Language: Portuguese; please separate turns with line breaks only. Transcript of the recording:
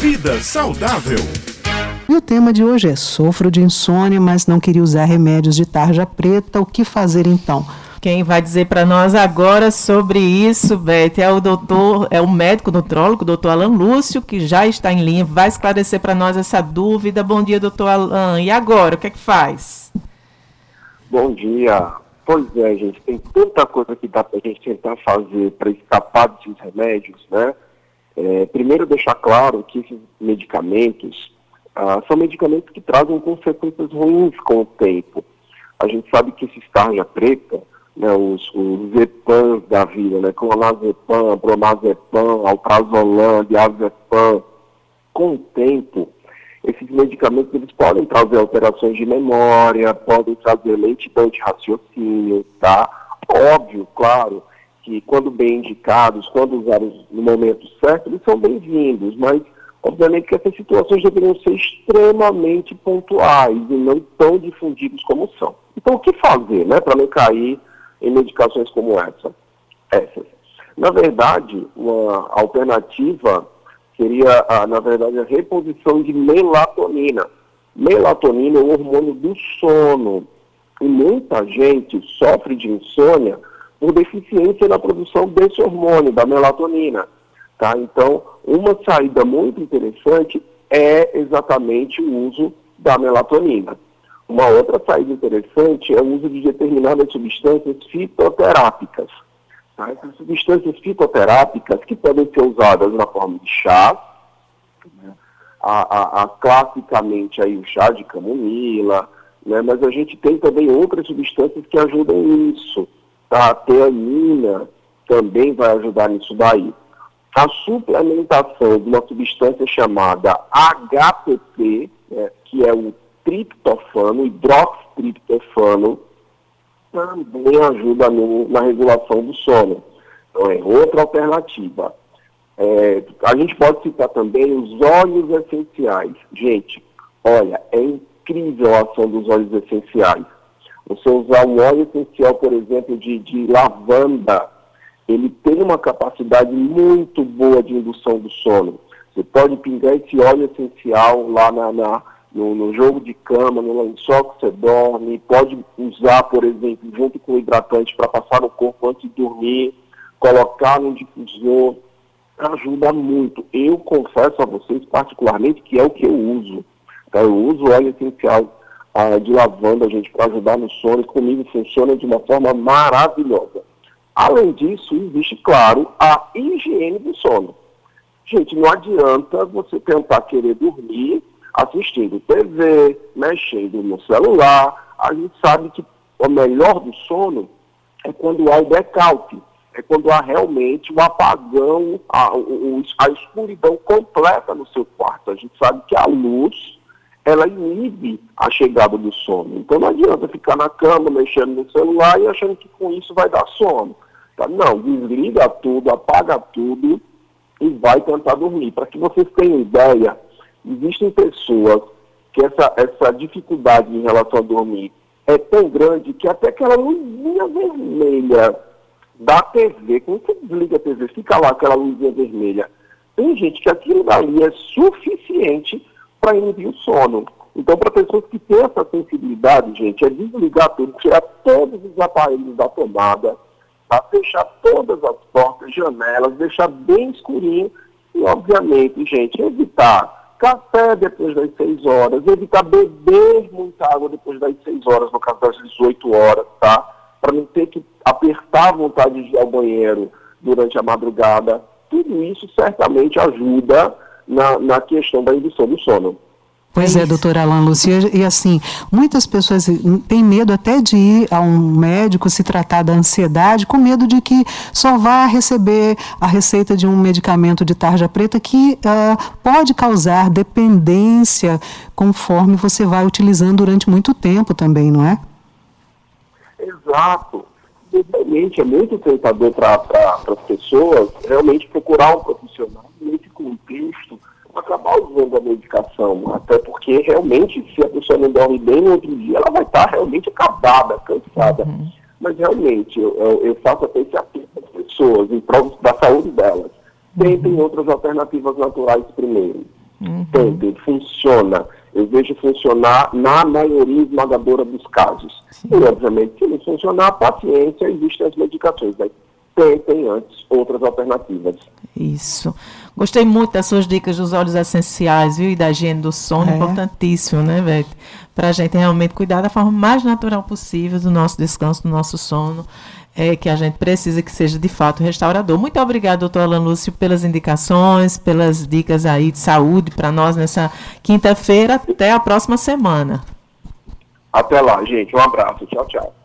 Vida saudável.
E o tema de hoje é: sofro de insônia, mas não queria usar remédios de tarja preta. O que fazer então?
Quem vai dizer para nós agora sobre isso, Beth, é o doutor, é o médico nutrólogo, doutor Alan Lúcio, que já está em linha, vai esclarecer para nós essa dúvida. Bom dia, doutor Alan. E agora, o que é que faz?
Bom dia. Pois é, gente, tem tanta coisa que dá para a gente tentar fazer para escapar desses remédios, né? É, primeiro, deixar claro que esses medicamentos ah, são medicamentos que trazem consequências ruins com o tempo. A gente sabe que esse tarja preta, né, os, os Zepans da vida, né, clonazepam, bromazepam, alprazolam, diazepam, com o tempo, esses medicamentos eles podem trazer alterações de memória, podem trazer lentidão de raciocínio, tá? Óbvio, claro, que quando bem indicados, quando usados no momento certo, eles são bem-vindos, mas obviamente que essas situações deveriam ser extremamente pontuais e não tão difundidos como são. Então, o que fazer, né, para não cair em medicações como essa? Essas. Na verdade, uma alternativa seria, na verdade, a reposição de melatonina. Melatonina é o hormônio do sono. E muita gente sofre de insônia por deficiência na produção desse hormônio, da melatonina. Tá? Então, uma saída muito interessante é exatamente o uso da melatonina. Uma outra saída interessante é o uso de determinadas substâncias fitoterápicas. Tá? Essas substâncias fitoterápicas que podem ser usadas na forma de chá, né? a, a, a, classicamente aí o chá de camomila, né? mas a gente tem também outras substâncias que ajudam nisso. Tá? A teanina também vai ajudar nisso daí. A suplementação de uma substância chamada HPP, né? que é o triptofano, hidroxitriptofano, também ajuda no, na regulação do sono. Então, é outra alternativa. É, a gente pode citar também os óleos essenciais. Gente, olha, é incrível a ação dos óleos essenciais. Você usar um óleo essencial, por exemplo, de, de lavanda, ele tem uma capacidade muito boa de indução do sono. Você pode pingar esse óleo essencial lá na, na no, no, jogo de cama, no lençol que você dorme, pode usar, por exemplo, junto com o hidratante para passar no corpo antes de dormir, colocar no difusor, ajuda muito. Eu confesso a vocês, particularmente, que é o que eu uso. Tá? Eu uso óleo essencial ah, de lavanda, gente, para ajudar no sono, e comigo funciona de uma forma maravilhosa. Além disso, existe, claro, a higiene do sono. Gente, não adianta você tentar querer dormir assistindo TV, mexendo no celular. A gente sabe que o melhor do sono é quando há o blackout, é quando há realmente o apagão, a, a escuridão completa no seu quarto. A gente sabe que a luz, ela inibe a chegada do sono. Então não adianta ficar na cama, mexendo no celular e achando que com isso vai dar sono. Tá? Não, desliga tudo, apaga tudo e vai tentar dormir. Para que vocês tenham ideia, existem pessoas que essa, essa dificuldade em relação a dormir é tão grande que até aquela luzinha vermelha da TV, quando você desliga a TV, fica lá aquela luzinha vermelha. Tem gente que aquilo dali é suficiente para inibir o sono. Então, para pessoas que têm essa sensibilidade, gente, é desligar tudo, tirar todos os aparelhos da tomada, tá? fechar todas as portas, janelas, deixar bem escurinho e, obviamente, gente, evitar café depois das 6 horas, evitar beber muita água depois das 6 horas, no caso das 18 horas, tá? Para não ter que apertar a vontade de ir ao banheiro durante a madrugada. Tudo isso certamente ajuda na, na questão da indução do sono.
Pois é, doutora Alan Lucia, e assim, muitas pessoas têm medo até de ir a um médico se tratar da ansiedade, com medo de que só vá receber a receita de um medicamento de tarja preta que uh, pode causar dependência conforme você vai utilizando durante muito tempo também, não é?
Exato. Realmente é muito tentador para as pessoas realmente procurar um profissional nesse contexto acabar usando a medicação, até porque realmente, se a pessoa não dorme bem no outro dia, ela vai estar realmente acabada, cansada. Uhum. Mas realmente, eu, eu, faço até esse apelo às pessoas, em prol da saúde delas. Tentem uhum. outras alternativas naturais primeiro. Uhum. Tem, funciona. Eu vejo funcionar na maioria esmagadora dos casos. Sim. E, obviamente, se não funcionar, paciência, existem as medicações. Né? Tentem antes outras alternativas.
Isso. Gostei muito das suas dicas dos óleos essenciais, viu? E da higiene do sono, é. importantíssimo, né, Beth? Para a gente realmente cuidar da forma mais natural possível do nosso descanso, do nosso sono é, que a gente precisa que seja de fato restaurador. Muito obrigada, doutor Alan Lúcio, pelas indicações, pelas dicas aí de saúde para nós nessa quinta-feira. Até a próxima semana.
Até lá, gente. Um abraço. Tchau, tchau.